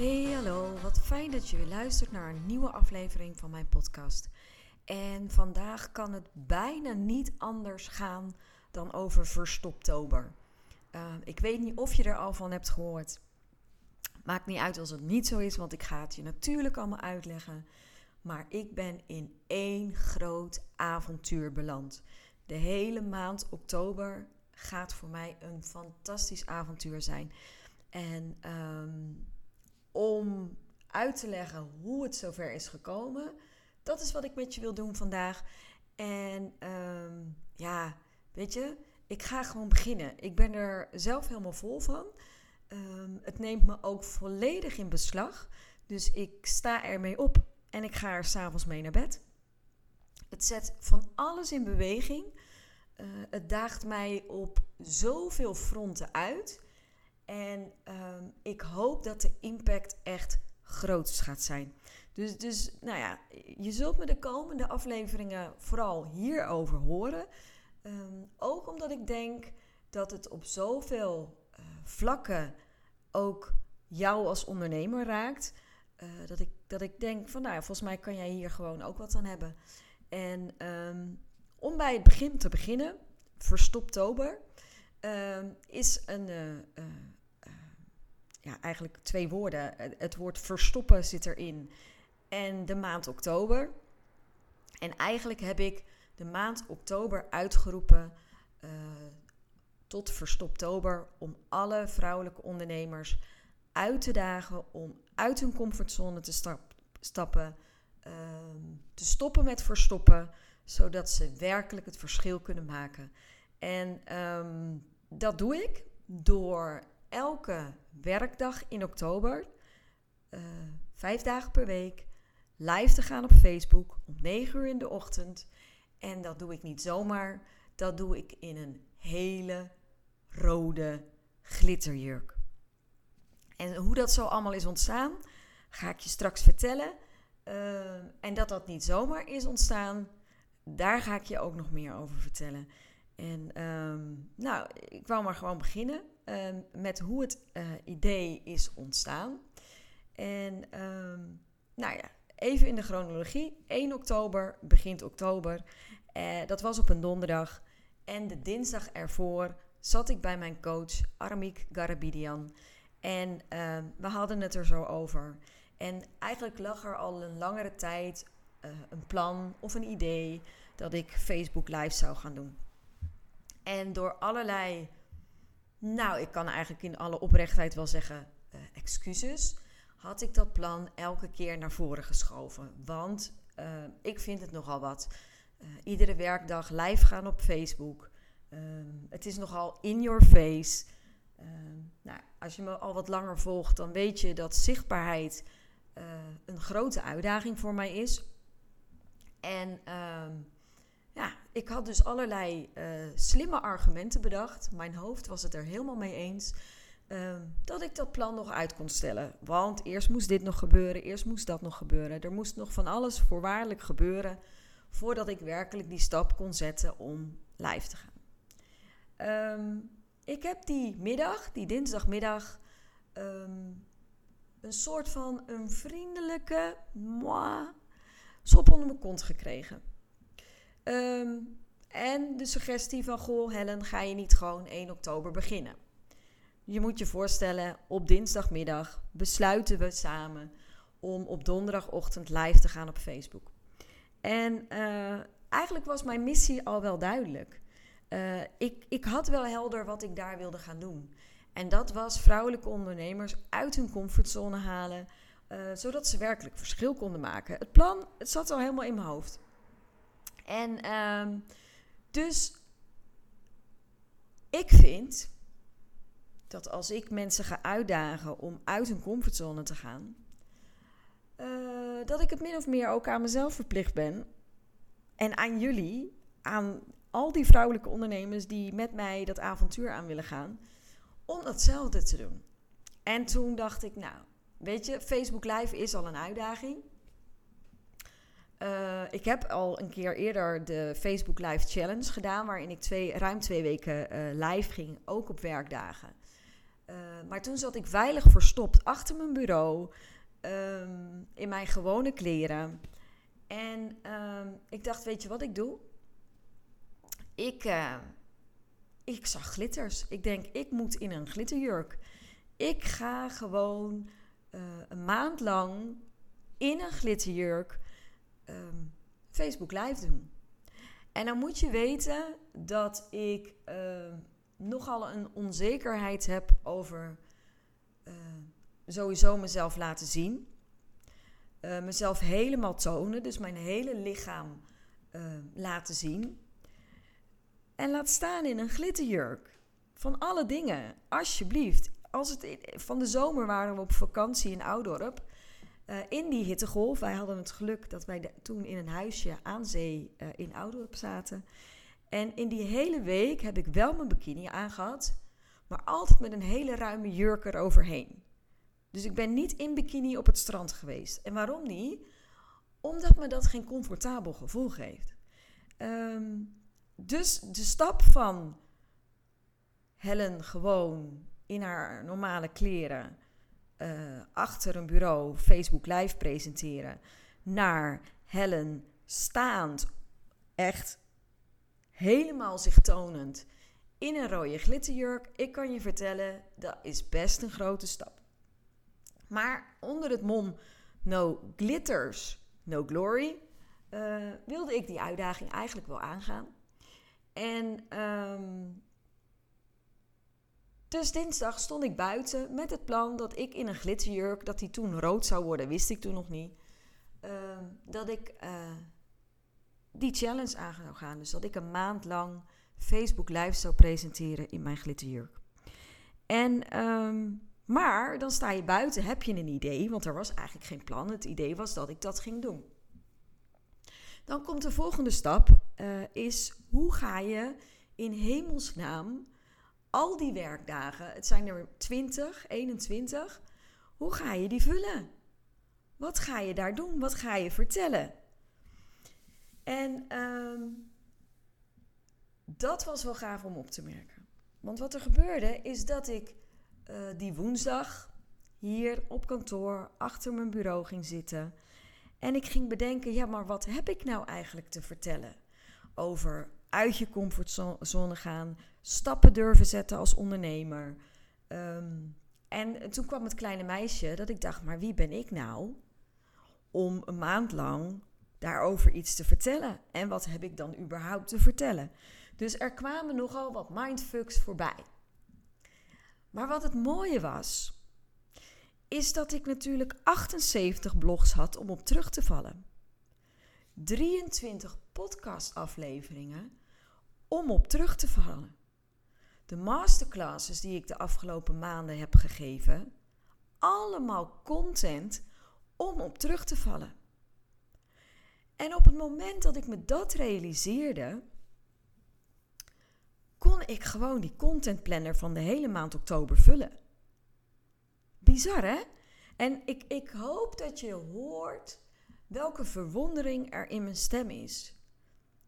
Hey, hallo. Wat fijn dat je weer luistert naar een nieuwe aflevering van mijn podcast. En vandaag kan het bijna niet anders gaan dan over Verstoptober. Uh, ik weet niet of je er al van hebt gehoord. Maakt niet uit als het niet zo is, want ik ga het je natuurlijk allemaal uitleggen. Maar ik ben in één groot avontuur beland. De hele maand oktober gaat voor mij een fantastisch avontuur zijn. En um, om uit te leggen hoe het zover is gekomen, dat is wat ik met je wil doen vandaag. En um, ja, weet je, ik ga gewoon beginnen. Ik ben er zelf helemaal vol van. Um, het neemt me ook volledig in beslag. Dus ik sta ermee op en ik ga er s'avonds mee naar bed. Het zet van alles in beweging. Uh, het daagt mij op zoveel fronten uit. En um, ik hoop dat de impact echt groot gaat zijn. Dus, dus nou ja, je zult me de komende afleveringen vooral hierover horen. Um, ook omdat ik denk dat het op zoveel uh, vlakken ook jou als ondernemer raakt. Uh, dat, ik, dat ik denk van nou ja, volgens mij kan jij hier gewoon ook wat aan hebben. En um, om bij het begin te beginnen, Verstoptober um, is een, uh, ja, eigenlijk twee woorden. Het woord verstoppen zit erin en de maand oktober. En eigenlijk heb ik de maand oktober uitgeroepen uh, tot verstoptober om alle vrouwelijke ondernemers uit te dagen om uit hun comfortzone te stap, stappen, uh, te stoppen met verstoppen, zodat ze werkelijk het verschil kunnen maken. En um, dat doe ik door elke werkdag in oktober, uh, vijf dagen per week, live te gaan op Facebook om 9 uur in de ochtend. En dat doe ik niet zomaar, dat doe ik in een hele rode glitterjurk. En hoe dat zo allemaal is ontstaan, ga ik je straks vertellen. Uh, en dat dat niet zomaar is ontstaan, daar ga ik je ook nog meer over vertellen. En um, nou, ik wou maar gewoon beginnen uh, met hoe het uh, idee is ontstaan. En um, nou ja, even in de chronologie. 1 oktober, begint oktober. Uh, dat was op een donderdag. En de dinsdag ervoor zat ik bij mijn coach Aramik Garabidian. En ehm, we hadden het er zo over. En eigenlijk lag er al een langere tijd een plan of een idee dat ik Facebook Live zou gaan doen. En door allerlei, nou, ik kan eigenlijk in alle oprechtheid wel zeggen, uh, excuses, had ik dat plan elke keer naar voren geschoven. Want uh, ik vind het nogal wat. Uh, iedere werkdag live gaan op Facebook. het is nogal in your face. nou, als je me al wat langer volgt, dan weet je dat zichtbaarheid een grote uitdaging voor mij is. En ehm, ik had dus allerlei uh, slimme argumenten bedacht. Mijn hoofd was het er helemaal mee eens. Uh, dat ik dat plan nog uit kon stellen. Want eerst moest dit nog gebeuren, eerst moest dat nog gebeuren. Er moest nog van alles voorwaardelijk gebeuren. voordat ik werkelijk die stap kon zetten om live te gaan. Um, ik heb die middag, die dinsdagmiddag. Um, een soort van een vriendelijke moi, sop onder mijn kont gekregen. Um, en de suggestie van, goh Helen, ga je niet gewoon 1 oktober beginnen? Je moet je voorstellen, op dinsdagmiddag besluiten we samen om op donderdagochtend live te gaan op Facebook. En uh, eigenlijk was mijn missie al wel duidelijk. Uh, ik, ik had wel helder wat ik daar wilde gaan doen. En dat was vrouwelijke ondernemers uit hun comfortzone halen, uh, zodat ze werkelijk verschil konden maken. Het plan, het zat al helemaal in mijn hoofd. En um, dus ik vind dat als ik mensen ga uitdagen om uit hun comfortzone te gaan, eh, dat ik het min of meer ook aan mezelf verplicht ben. En aan jullie, aan al die vrouwelijke ondernemers die met mij dat avontuur aan willen gaan, om datzelfde te doen. En toen dacht ik, nou, weet je, Facebook Live is al een uitdaging. Uh, ik heb al een keer eerder de Facebook Live Challenge gedaan, waarin ik twee, ruim twee weken uh, live ging, ook op werkdagen. Uh, maar toen zat ik veilig verstopt achter mijn bureau, um, in mijn gewone kleren. En um, ik dacht, weet je wat ik doe? Ik, ik zag glitters. Ik denk, ik moet in een glitterjurk. Ik ga gewoon een maand lang in een glitterjurk um, Facebook Live doen. En dan moet je weten dat ik uh, nogal een onzekerheid heb over uh, sowieso mezelf laten zien. Uh, mezelf helemaal tonen, dus mijn hele lichaam laten zien. En laat staan in een glitterjurk. Van alle dingen, alsjeblieft. Als het van de zomer waren we op vakantie in Oudorp. Uh, in die hittegolf, wij hadden het geluk dat wij toen in een huisje aan zee uh, in Oudorp zaten. En in die hele week heb ik wel mijn bikini aangehad, maar altijd met een hele ruime jurk eroverheen. Dus ik ben niet in bikini op het strand geweest. En waarom niet? Omdat me dat geen comfortabel gevoel geeft. Um, dus de stap van Helen gewoon in haar normale kleren uh, achter een bureau Facebook Live presenteren naar Helen staand, echt helemaal zich tonend in een rode glitterjurk. Ik kan je vertellen, dat is best een grote stap. Maar onder het mom No Glitters, No Glory uh, wilde ik die uitdaging eigenlijk wel aangaan. En um, dus dinsdag stond ik buiten met het plan dat ik in een glitterjurk, dat die toen rood zou worden, wist ik toen nog niet. Uh, dat ik uh, die challenge aan zou gaan. Dus dat ik een maand lang Facebook Live zou presenteren in mijn glitterjurk. En, um, maar dan sta je buiten, heb je een idee, want er was eigenlijk geen plan. Het idee was dat ik dat ging doen. Dan komt de volgende stap, uh, is hoe ga je in hemelsnaam al die werkdagen, het zijn er 20, 21, hoe ga je die vullen? Wat ga je daar doen? Wat ga je vertellen? En um, dat was wel gaaf om op te merken. Want wat er gebeurde is dat ik uh, die woensdag hier op kantoor achter mijn bureau ging zitten. En ik ging bedenken, ja, maar wat heb ik nou eigenlijk te vertellen over uit je comfortzone gaan, stappen durven zetten als ondernemer. Um, en toen kwam het kleine meisje dat ik dacht, maar wie ben ik nou om een maand lang daarover iets te vertellen? En wat heb ik dan überhaupt te vertellen? Dus er kwamen nogal wat mindfucks voorbij. Maar wat het mooie was, is dat ik natuurlijk 78 blogs had om op terug te vallen. 23 podcastafleveringen om op terug te vallen. De masterclasses die ik de afgelopen maanden heb gegeven, allemaal content om op terug te vallen. En op het moment dat ik me dat realiseerde, kon ik gewoon die contentplanner van de hele maand oktober vullen. Bizar hè? En ik, ik hoop dat je hoort welke verwondering er in mijn stem is.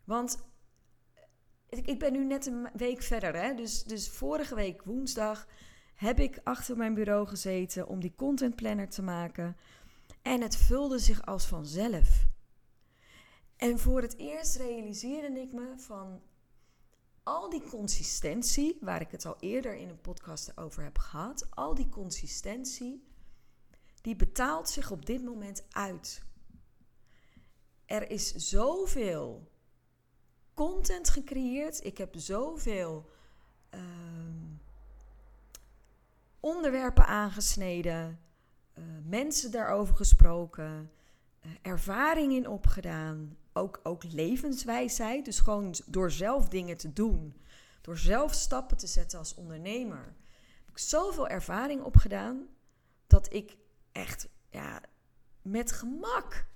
Want ik ben nu net een week verder. Hè? Dus, dus vorige week woensdag heb ik achter mijn bureau gezeten om die contentplanner te maken. En het vulde zich als vanzelf. En voor het eerst realiseerde ik me van al die consistentie, waar ik het al eerder in een podcast over heb gehad, al die consistentie, die betaalt zich op dit moment uit. Er is zoveel content gecreëerd. Ik heb zoveel uh, onderwerpen aangesneden, uh, mensen daarover gesproken, uh, ervaring in opgedaan. Ook, ook levenswijsheid. Dus gewoon door zelf dingen te doen. Door zelf stappen te zetten als ondernemer. heb zoveel ervaring opgedaan dat ik echt ja, met gemak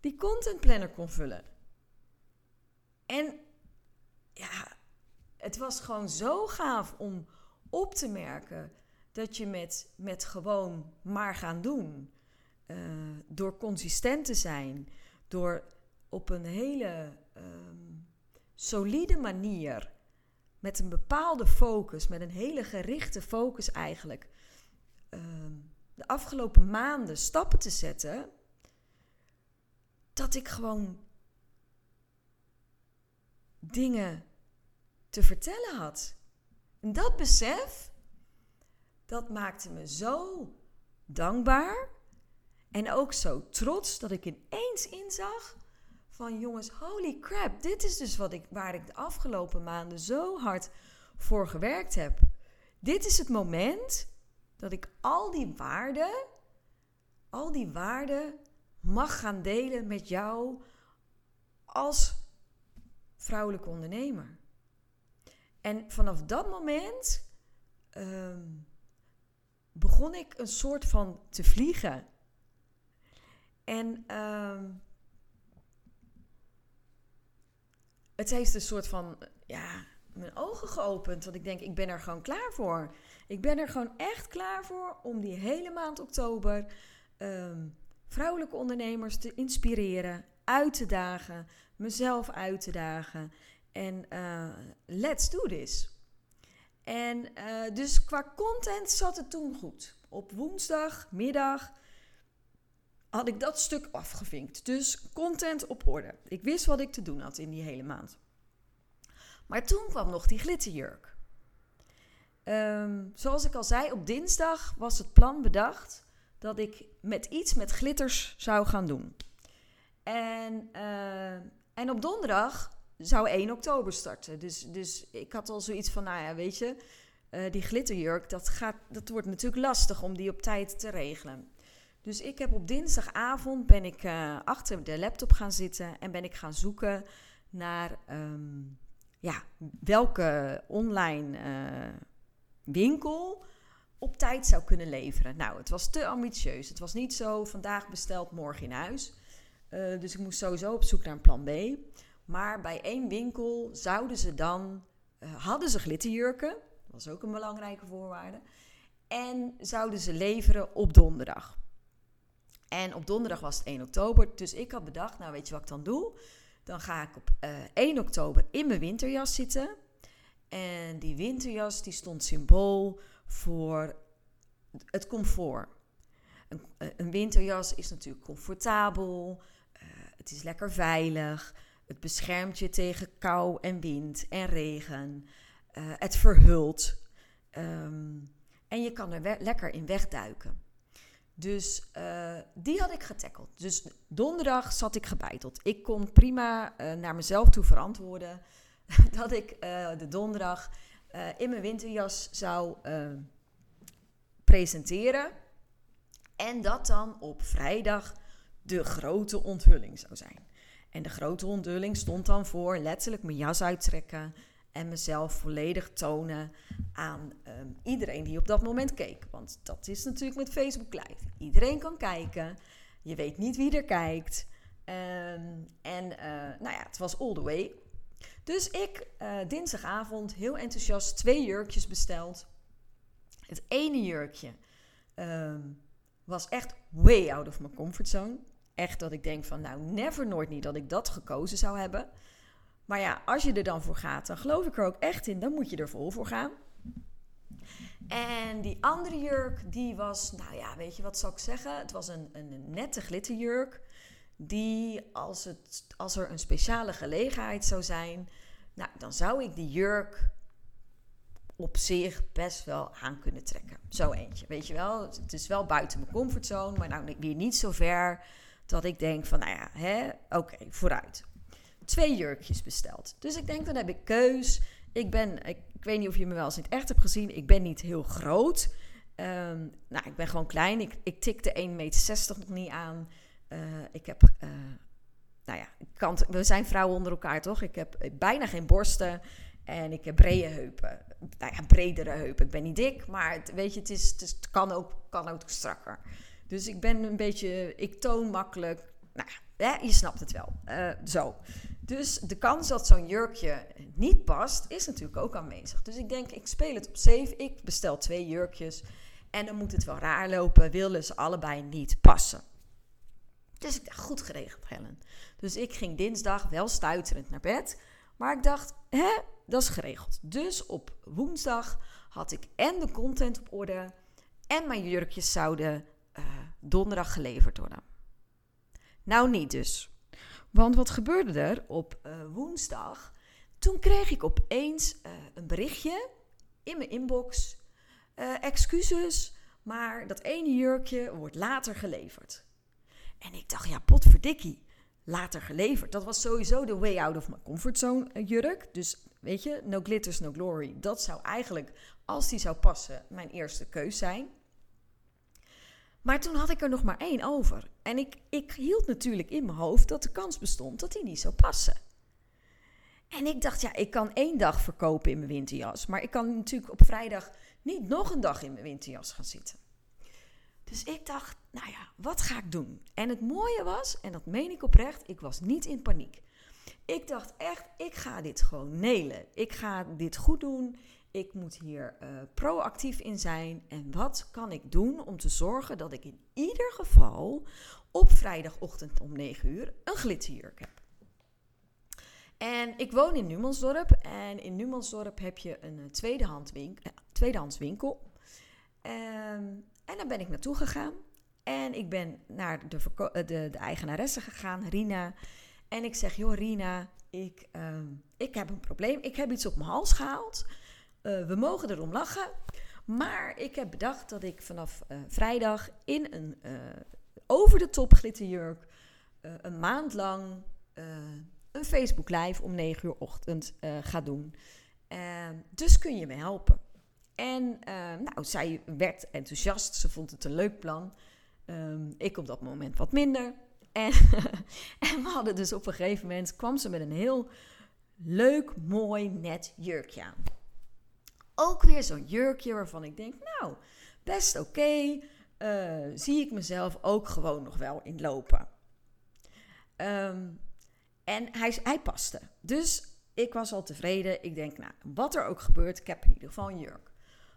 die content planner kon vullen. En ja, het was gewoon zo gaaf om op te merken dat je met, met gewoon maar gaan doen, uh, door consistent te zijn, door op een hele um, solide manier, met een bepaalde focus, met een hele gerichte focus eigenlijk, uh, de afgelopen maanden stappen te zetten, dat ik gewoon dingen te vertellen had. En dat besef, dat maakte me zo dankbaar en ook zo trots dat ik ineens inzag van jongens, holy crap, dit is dus wat ik, waar ik de afgelopen maanden zo hard voor gewerkt heb. Dit is het moment dat ik al die waarden, al die waarden mag gaan delen met jou als vrouwelijke ondernemer. En vanaf dat moment ehm, begon ik een soort van te vliegen. En ehm, het heeft een soort van, ja, mijn ogen geopend. Want ik denk, ik ben er gewoon klaar voor. Ik ben er gewoon echt klaar voor om die hele maand oktober ehm, vrouwelijke ondernemers te inspireren, uit te dagen, mezelf uit te dagen. En uh, let's do this. En uh, dus qua content zat het toen goed. Op woensdagmiddag had ik dat stuk afgevinkt. Dus content op orde. Ik wist wat ik te doen had in die hele maand. Maar toen kwam nog die glitterjurk. Um, zoals ik al zei, op dinsdag was het plan bedacht dat ik met iets met glitters zou gaan doen. En, uh, en op donderdag zou 1 oktober starten. Dus, dus ik had al zoiets van, nou ja, weet je, uh, die glitterjurk, dat, gaat, dat wordt natuurlijk lastig om die op tijd te regelen. Dus ik heb op dinsdagavond ben ik uh, achter de laptop gaan zitten en ben ik gaan zoeken naar um, ja, welke online uh, winkel op tijd zou kunnen leveren. Nou, het was te ambitieus. Het was niet zo vandaag besteld, morgen in huis. Uh, dus ik moest sowieso op zoek naar een plan B. Maar bij één winkel zouden ze dan, uh, hadden ze glitterjurken, dat was ook een belangrijke voorwaarde, en zouden ze leveren op donderdag. En op donderdag was het 1 oktober, dus ik had bedacht, nou weet je wat ik dan doe? Dan ga ik op uh, eh, 1 oktober in mijn winterjas zitten. En die winterjas die stond symbool voor het comfort. Een, eh, een winterjas is natuurlijk comfortabel, het is lekker veilig, het beschermt je tegen kou en wind en regen. Uh, het verhult. Um, en je kan er lekker in wegduiken. Dus uh, die had ik getackeld. Dus donderdag zat ik gebeiteld. Ik kon prima uh, naar mezelf toe verantwoorden dat ik de donderdag in mijn winterjas zou presenteren. En dat dan op vrijdag de grote onthulling zou zijn. En de grote onthulling stond dan voor letterlijk mijn jas uittrekken en mezelf volledig tonen aan um, iedereen die op dat moment keek. Want dat is natuurlijk met Facebook Live. Iedereen kan kijken. Je weet niet wie er kijkt. Um, en uh, nou ja, het was all the way. Dus ik uh, dinsdagavond heel enthousiast twee jurkjes besteld. Het ene jurkje um, was echt way out of my comfortzone. Echt dat ik denk van nou, never nooit niet dat ik dat gekozen zou hebben. Maar ja, als je er dan voor gaat, dan geloof ik er ook echt in. Dan moet je er vol voor gaan. En die andere jurk, die was, nou ja, weet je wat zou ik zeggen? Het was een, een nette glitterjurk. Die, als, het, als er een speciale gelegenheid zou zijn, nou, dan zou ik die jurk op zich best wel aan kunnen trekken. Zo eentje, weet je wel. Het is wel buiten mijn comfortzone, maar nou weer niet zo ver dat ik denk van, nou ja, oké, vooruit twee jurkjes besteld. Dus ik denk, dan heb ik keus. Ik ben, ik, weet niet of je me wel eens in het echt hebt gezien. Ik ben niet heel groot. Um, nou, ik ben gewoon klein. Ik, ik tik de 1,60 meter nog niet aan. Uh, ik heb, uh, nou ja, we zijn vrouwen onder elkaar toch? Ik heb bijna geen borsten. En ik heb brede heupen. Nou ja, bredere heupen. Ik ben niet dik, maar het, weet je, het, is, het, kan, ook, kan ook strakker. Dus ik ben een beetje, ik toon makkelijk. Nou ja, je snapt het wel. Uh, zo. Dus de kans dat zo'n jurkje niet past, is natuurlijk ook aanwezig. Dus ik denk, ik speel het op safe. Ik bestel twee jurkjes. En dan moet het wel raar lopen. Willen ze allebei niet passen. Dus ik dacht, goed geregeld, Helen. Dus ik ging dinsdag wel stuiterend naar bed. Maar ik dacht, hè, dat is geregeld. Dus op woensdag had ik en de content op orde. En mijn jurkjes zouden uh, donderdag geleverd worden. Nou, niet dus. Want wat gebeurde er op uh, woensdag? Toen kreeg ik opeens uh, een berichtje in mijn inbox. excuses, maar dat ene jurkje wordt later geleverd. En ik dacht, ja, potverdikkie, later geleverd. Dat was sowieso de way out of my comfortzone uh, jurk. Dus weet je, no glitters, no glory. Dat zou eigenlijk, als die zou passen, mijn eerste keus zijn. Maar toen had ik er nog maar één over. En ik, ik hield natuurlijk in mijn hoofd dat de kans bestond dat die niet zou passen. En ik dacht, ja, ik kan één dag verkopen in mijn winterjas. Maar ik kan natuurlijk op vrijdag niet nog een dag in mijn winterjas gaan zitten. Dus ik dacht, nou ja, wat ga ik doen? En het mooie was, en dat meen ik oprecht, ik was niet in paniek. Ik dacht echt, ik ga dit gewoon nelen. Ik ga dit goed doen. Ik moet hier uh, proactief in zijn. En wat kan ik doen om te zorgen dat ik in ieder geval op vrijdagochtend om 9 uur een glitterjurk heb? En ik woon in Numansdorp. En in Numansdorp heb je een eh, tweedehands winkel. Uh, tweedehands winkel. En dan ben ik naartoe gegaan. En ik ben naar de, de, de eigenaresse gegaan, Rina. En ik zeg, joh Rina, ik, uh, ik heb een probleem. Ik heb iets op mijn hals gehaald. Uh, we mogen erom lachen. Maar ik heb bedacht dat ik vanaf uh, vrijdag in een over de top glitterjurk een maand lang een Facebook live om 9 uur ochtend ga doen. Ehm, dus kun je me helpen? En nou, zij werd enthousiast. Ze vond het een leuk plan. Um, ik op dat moment wat minder. En, en we hadden dus op een gegeven moment kwam ze met een heel leuk, mooi, net jurkje aan. Ook weer zo'n jurkje waarvan ik denk, nou, best oké. Uh, zie ik mezelf ook gewoon nog wel in lopen. Um, en hij, hij paste. Dus ik was al tevreden. Ik denk, nou, wat er ook gebeurt, ik heb in ieder geval een jurk.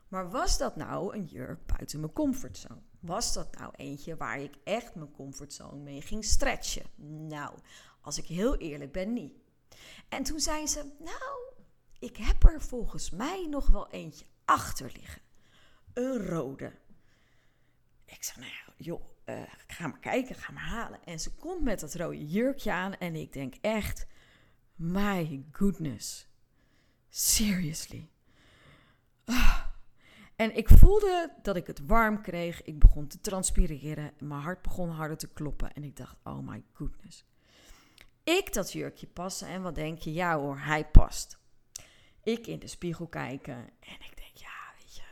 Maar was dat nou een jurk buiten mijn comfortzone? Was dat nou eentje waar ik echt mijn comfortzone mee ging stretchen? Nou, als ik heel eerlijk ben, niet. En toen zei ze: Nou, ik heb er volgens mij nog wel eentje achter liggen. Een rode. Ik zei: Nou joh, uh, ga maar kijken, ga maar halen. En ze komt met dat rode jurkje aan en ik denk echt: My goodness. Seriously. Ah. En ik voelde dat ik het warm kreeg. Ik begon te transpireren. Mijn hart begon harder te kloppen. En ik dacht, oh my goodness. Ik dat jurkje passen. En wat denk je? Ja hoor, hij past. Ik in de spiegel kijken. En ik denk, ja, weet je.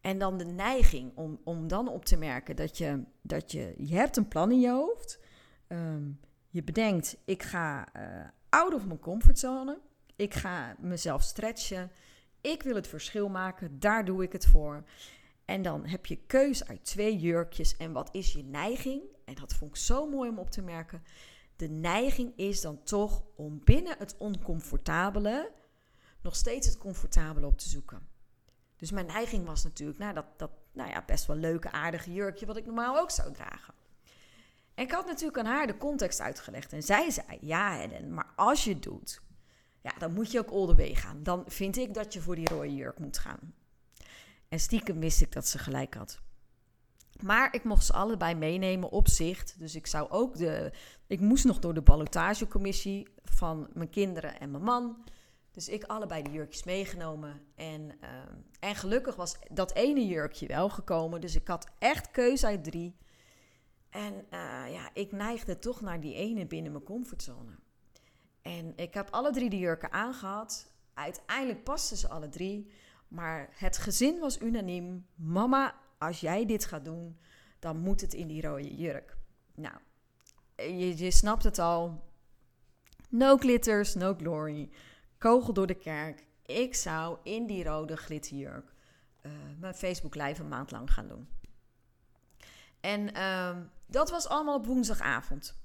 En dan de neiging om, om dan op te merken dat je, dat je, je hebt een plan in je hoofd. Um, je bedenkt, ik ga uh, out of mijn comfortzone. Ik ga mezelf stretchen. Ik wil het verschil maken, daar doe ik het voor. En dan heb je keus uit twee jurkjes. En wat is je neiging? En dat vond ik zo mooi om op te merken. De neiging is dan toch om binnen het oncomfortabele nog steeds het comfortabele op te zoeken. Dus mijn neiging was natuurlijk, nou, dat, dat nou ja, best wel leuke, aardige jurkje, wat ik normaal ook zou dragen. En ik had natuurlijk aan haar de context uitgelegd. En zij zei: Ja, Helen, maar als je het doet, dan moet je ook all the way gaan. Dan vind ik dat je voor die rode jurk moet gaan. En stiekem wist ik dat ze gelijk had. Maar ik mocht ze allebei meenemen op zicht. Dus ik zou ook de. Ik moest nog door de ballotagecommissie van mijn kinderen en mijn man. Dus ik allebei de jurkjes meegenomen. En, uh, en gelukkig was dat ene jurkje wel gekomen. Dus ik had echt keuze uit drie. En uh, ja, ik neigde toch naar die ene binnen mijn comfortzone. En ik heb alle drie de jurken aangehad. Uiteindelijk pasten ze alle drie. Maar het gezin was unaniem. Mama, als jij dit gaat doen, dan moet het in die rode jurk. Nou, je, je snapt het al. No glitters, no glory. kogel door de kerk. Ik zou in die rode glitterjurk uh, mijn Facebook live een maand lang gaan doen. En ehm, dat was allemaal op woensdagavond.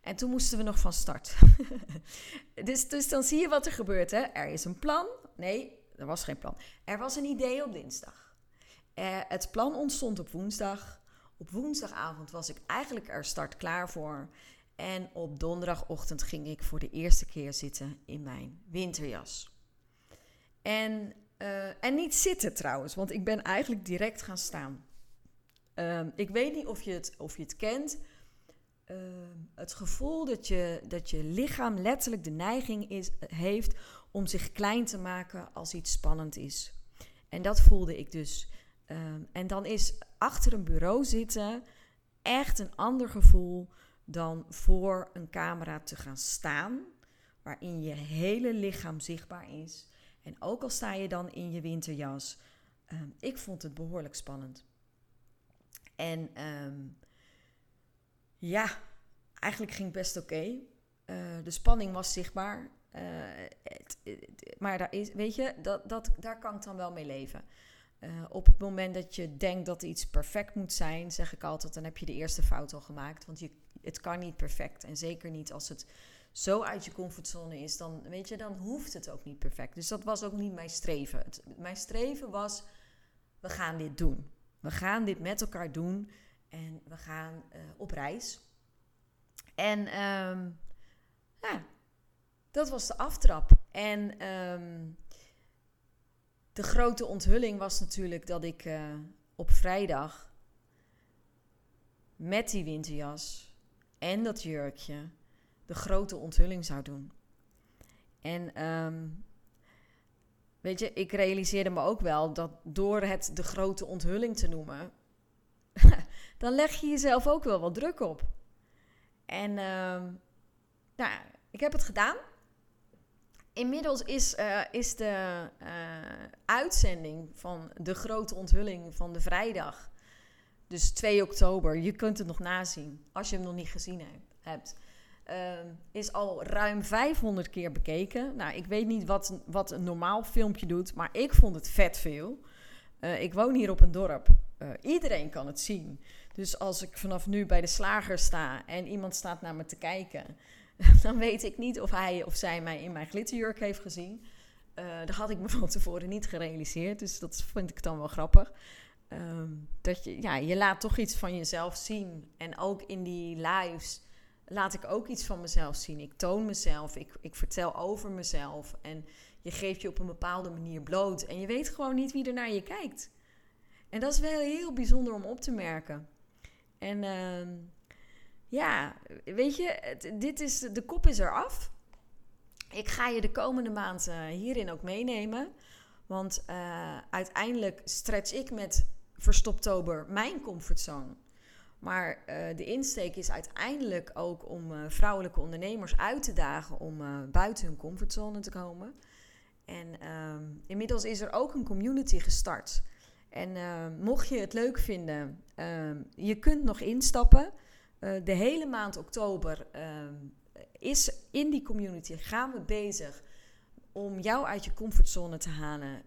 En toen moesten we nog van start. dus, dus dan zie je wat er gebeurt. Hè? Er is een plan. Nee, er was geen plan. Er was een idee op dinsdag. Uh, het plan ontstond op woensdag. Op woensdagavond was ik eigenlijk er start klaar voor. En op donderdagochtend ging ik voor de eerste keer zitten in mijn winterjas. En, uh, en niet zitten trouwens, want ik ben eigenlijk direct gaan staan. Uh, ik weet niet of je het, of je het kent. Uh, het gevoel dat je, dat je lichaam letterlijk de neiging is, heeft om zich klein te maken als iets spannend is. En dat voelde ik dus. Ehm, en dan is achter een bureau zitten echt een ander gevoel dan voor een camera te gaan staan, waarin je hele lichaam zichtbaar is. En ook al sta je dan in je winterjas, uh, ik vond het behoorlijk spannend. En ja, eigenlijk ging het best oké. Uh, de spanning was zichtbaar. Het, maar daar is, weet je, dat, dat, daar kan ik dan wel mee leven. Uh, op het moment dat je denkt dat iets perfect moet zijn, zeg ik altijd, dan heb je de eerste fout al gemaakt. Want je, het kan niet perfect. En zeker niet als het zo uit je comfortzone is, dan, weet je, dan hoeft het ook niet perfect. Dus dat was ook niet mijn streven. Mijn streven was, we gaan dit doen. We gaan dit met elkaar doen en we gaan uh, op reis. En um, ja, dat was de aftrap. En um, de grote onthulling was natuurlijk dat ik uh, op vrijdag met die winterjas en dat jurkje de grote onthulling zou doen. En um, weet je, ik realiseerde me ook wel dat door het de grote onthulling te noemen, dan leg je jezelf ook wel wat druk op. En um, nou, ik heb het gedaan. Inmiddels is, uh, is de uh, uitzending van de grote onthulling van de vrijdag, dus 2 oktober, je kunt het nog nazien als je hem nog niet gezien hebt. Uh, is al ruim 500 keer bekeken. Nou, ik weet niet wat, wat een normaal filmpje doet, maar ik vond het vet veel. Uh, ik woon hier op een dorp. Iedereen kan het zien. Dus als ik vanaf nu bij de slager sta en iemand staat naar me te kijken, dan weet ik niet of hij of zij mij in mijn glitterjurk heeft gezien. Uh, dat had ik me van tevoren niet gerealiseerd, dus dat vind ik dan wel grappig. Um, dat je, ja, je laat toch iets van jezelf zien. En ook in die lives laat ik ook iets van mezelf zien. Ik toon mezelf, ik, ik vertel over mezelf. En je geeft je op een bepaalde manier bloot. En je weet gewoon niet wie er naar je kijkt. En dat is wel heel bijzonder om op te merken. En uh, ja, weet je, dit is, de kop is eraf. Ik ga je de komende maand hierin ook meenemen. Want uh, uiteindelijk stretch ik met Verstoptober mijn comfortzone. Maar uh, de insteek is uiteindelijk ook om uh, vrouwelijke ondernemers uit te dagen om buiten hun comfortzone te komen. En um, inmiddels is er ook een community gestart. En mocht je het leuk vinden, um, je kunt nog instappen. de hele maand oktober um, is in die community gaan we bezig om jou uit je comfortzone te halen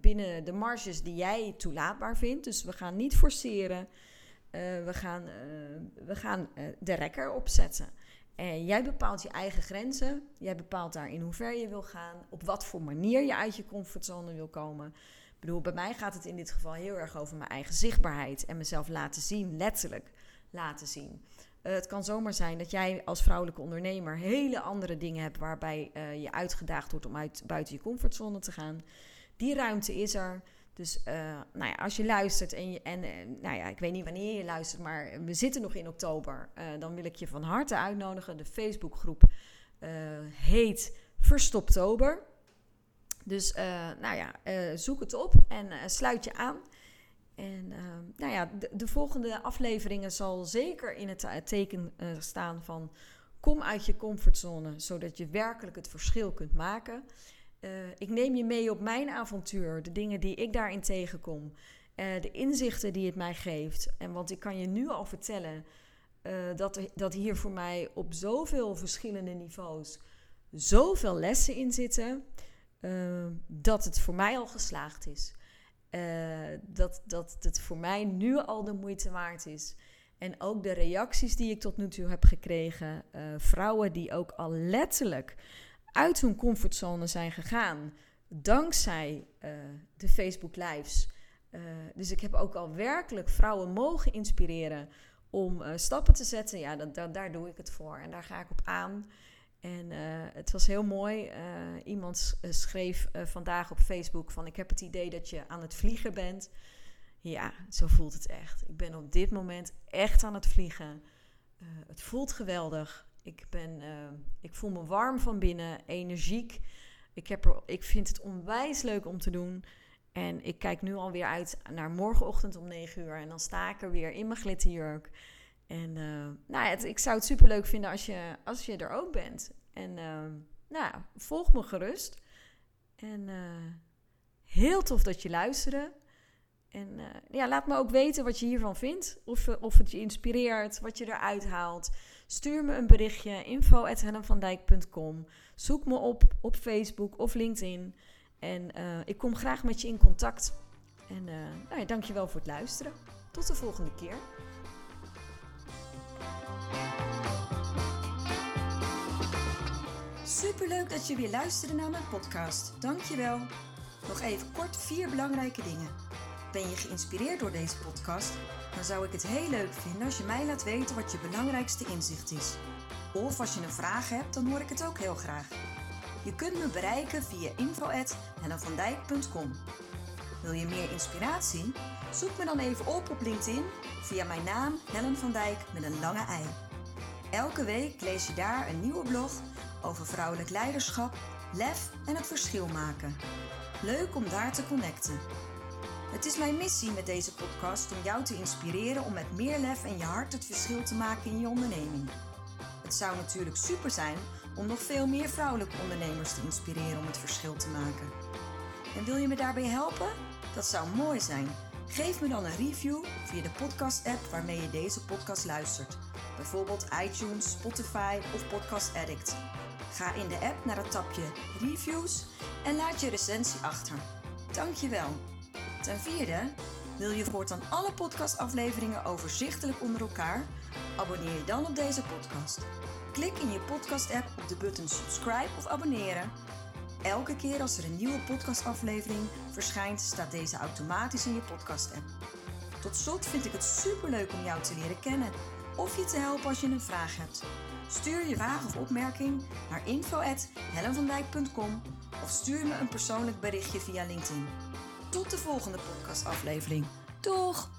binnen de marges die jij toelaatbaar vindt. Dus we gaan niet forceren. We gaan, we gaan de rekker opzetten. En jij bepaalt je eigen grenzen. Jij bepaalt daar in hoever je wil gaan. Op wat voor manier je uit je comfortzone wil komen. Ik bedoel, bij mij gaat het in dit geval heel erg over mijn eigen zichtbaarheid. En mezelf laten zien, letterlijk laten zien. het kan zomaar zijn dat jij als vrouwelijke ondernemer hele andere dingen hebt waarbij je uitgedaagd wordt om uit, buiten je comfortzone te gaan. Die ruimte is er. Dus uh, nou ja, als je luistert en, en nou ja, ik weet niet wanneer je luistert, maar we zitten nog in oktober. Dan wil ik je van harte uitnodigen. De Facebookgroep heet Verstoptober. Dus nou ja, zoek het op en sluit je aan. En nou ja, de, de, volgende afleveringen zal zeker in het teken staan van kom uit je comfortzone, zodat je werkelijk het verschil kunt maken. Ik neem je mee op mijn avontuur, de dingen die ik daarin tegenkom, de inzichten die het mij geeft. En want ik kan je nu al vertellen dat, dat hier voor mij op zoveel verschillende niveaus zoveel lessen in zitten uh, dat het voor mij al geslaagd is. Uh, dat, dat het voor mij nu al de moeite waard is. En ook de reacties die ik tot nu toe heb gekregen. Uh, vrouwen die ook al letterlijk uit hun comfortzone zijn gegaan. Dankzij de Facebook Lives. dus ik heb ook al werkelijk vrouwen mogen inspireren om stappen te zetten. Ja, dat, dat, daar doe ik het voor. En daar ga ik op aan. En uh, het was heel mooi. Uh, iemand eh, schreef vandaag op Facebook van ik heb het idee dat je aan het vliegen bent. Ja, zo voelt het echt. Ik ben op dit moment echt aan het vliegen. het voelt geweldig. Ik, ben, ik voel me warm van binnen, energiek. Ik, heb er, ik vind het onwijs leuk om te doen. En ik kijk nu alweer uit naar morgenochtend om 9 uur. En dan sta ik er weer in mijn glitterjurk. En uh, nou, het, ik zou het super leuk vinden als je, als je er ook bent. En uh, nou, volg me gerust. En uh, heel tof dat je luisterde. En ja, laat me ook weten wat je hiervan vindt. Of, of het je inspireert, wat je eruit haalt. Stuur me een berichtje, info.hellemvandijk.com. Zoek me op op Facebook of LinkedIn. En ik kom graag met je in contact. En nou ja, dankjewel voor het luisteren. Tot de volgende keer. Superleuk dat je weer luisterde naar mijn podcast. Dankjewel. Nog even kort vier belangrijke dingen. Ben je geïnspireerd door deze podcast? Dan zou ik het heel leuk vinden als je mij laat weten wat je belangrijkste inzicht is. Of als je een vraag hebt, dan hoor ik het ook heel graag. Je kunt me bereiken via info.hellenvandijk.com Wil je meer inspiratie? Zoek me dan even op op LinkedIn via mijn naam Helen van Dijk met een lange ei. Elke week lees je daar een nieuwe blog over vrouwelijk leiderschap, lef en het verschil maken. Leuk om daar te connecten. Het is mijn missie met deze podcast om jou te inspireren om met meer lef en je hart het verschil te maken in je onderneming. Het zou natuurlijk super zijn om nog veel meer vrouwelijke ondernemers te inspireren om het verschil te maken. En wil je me daarbij helpen? Dat zou mooi zijn. Geef me dan een review via de podcast-app waarmee je deze podcast luistert. Bijvoorbeeld iTunes, Spotify of Podcast Addict. Ga in de app naar het tapje Reviews en laat je recensie achter. Dankjewel. Ten vierde, wil je voortaan alle podcastafleveringen overzichtelijk onder elkaar? Abonneer je dan op deze podcast. Klik in je podcast-app op de button subscribe of abonneren. Elke keer als er een nieuwe podcastaflevering verschijnt, staat deze automatisch in je podcast-app. Tot slot vind ik het superleuk om jou te leren kennen of je te helpen als je een vraag hebt. Stuur je vraag of opmerking naar info.hellenvandijk.com of stuur me een persoonlijk berichtje via LinkedIn. Tot de volgende podcastaflevering. Doeg!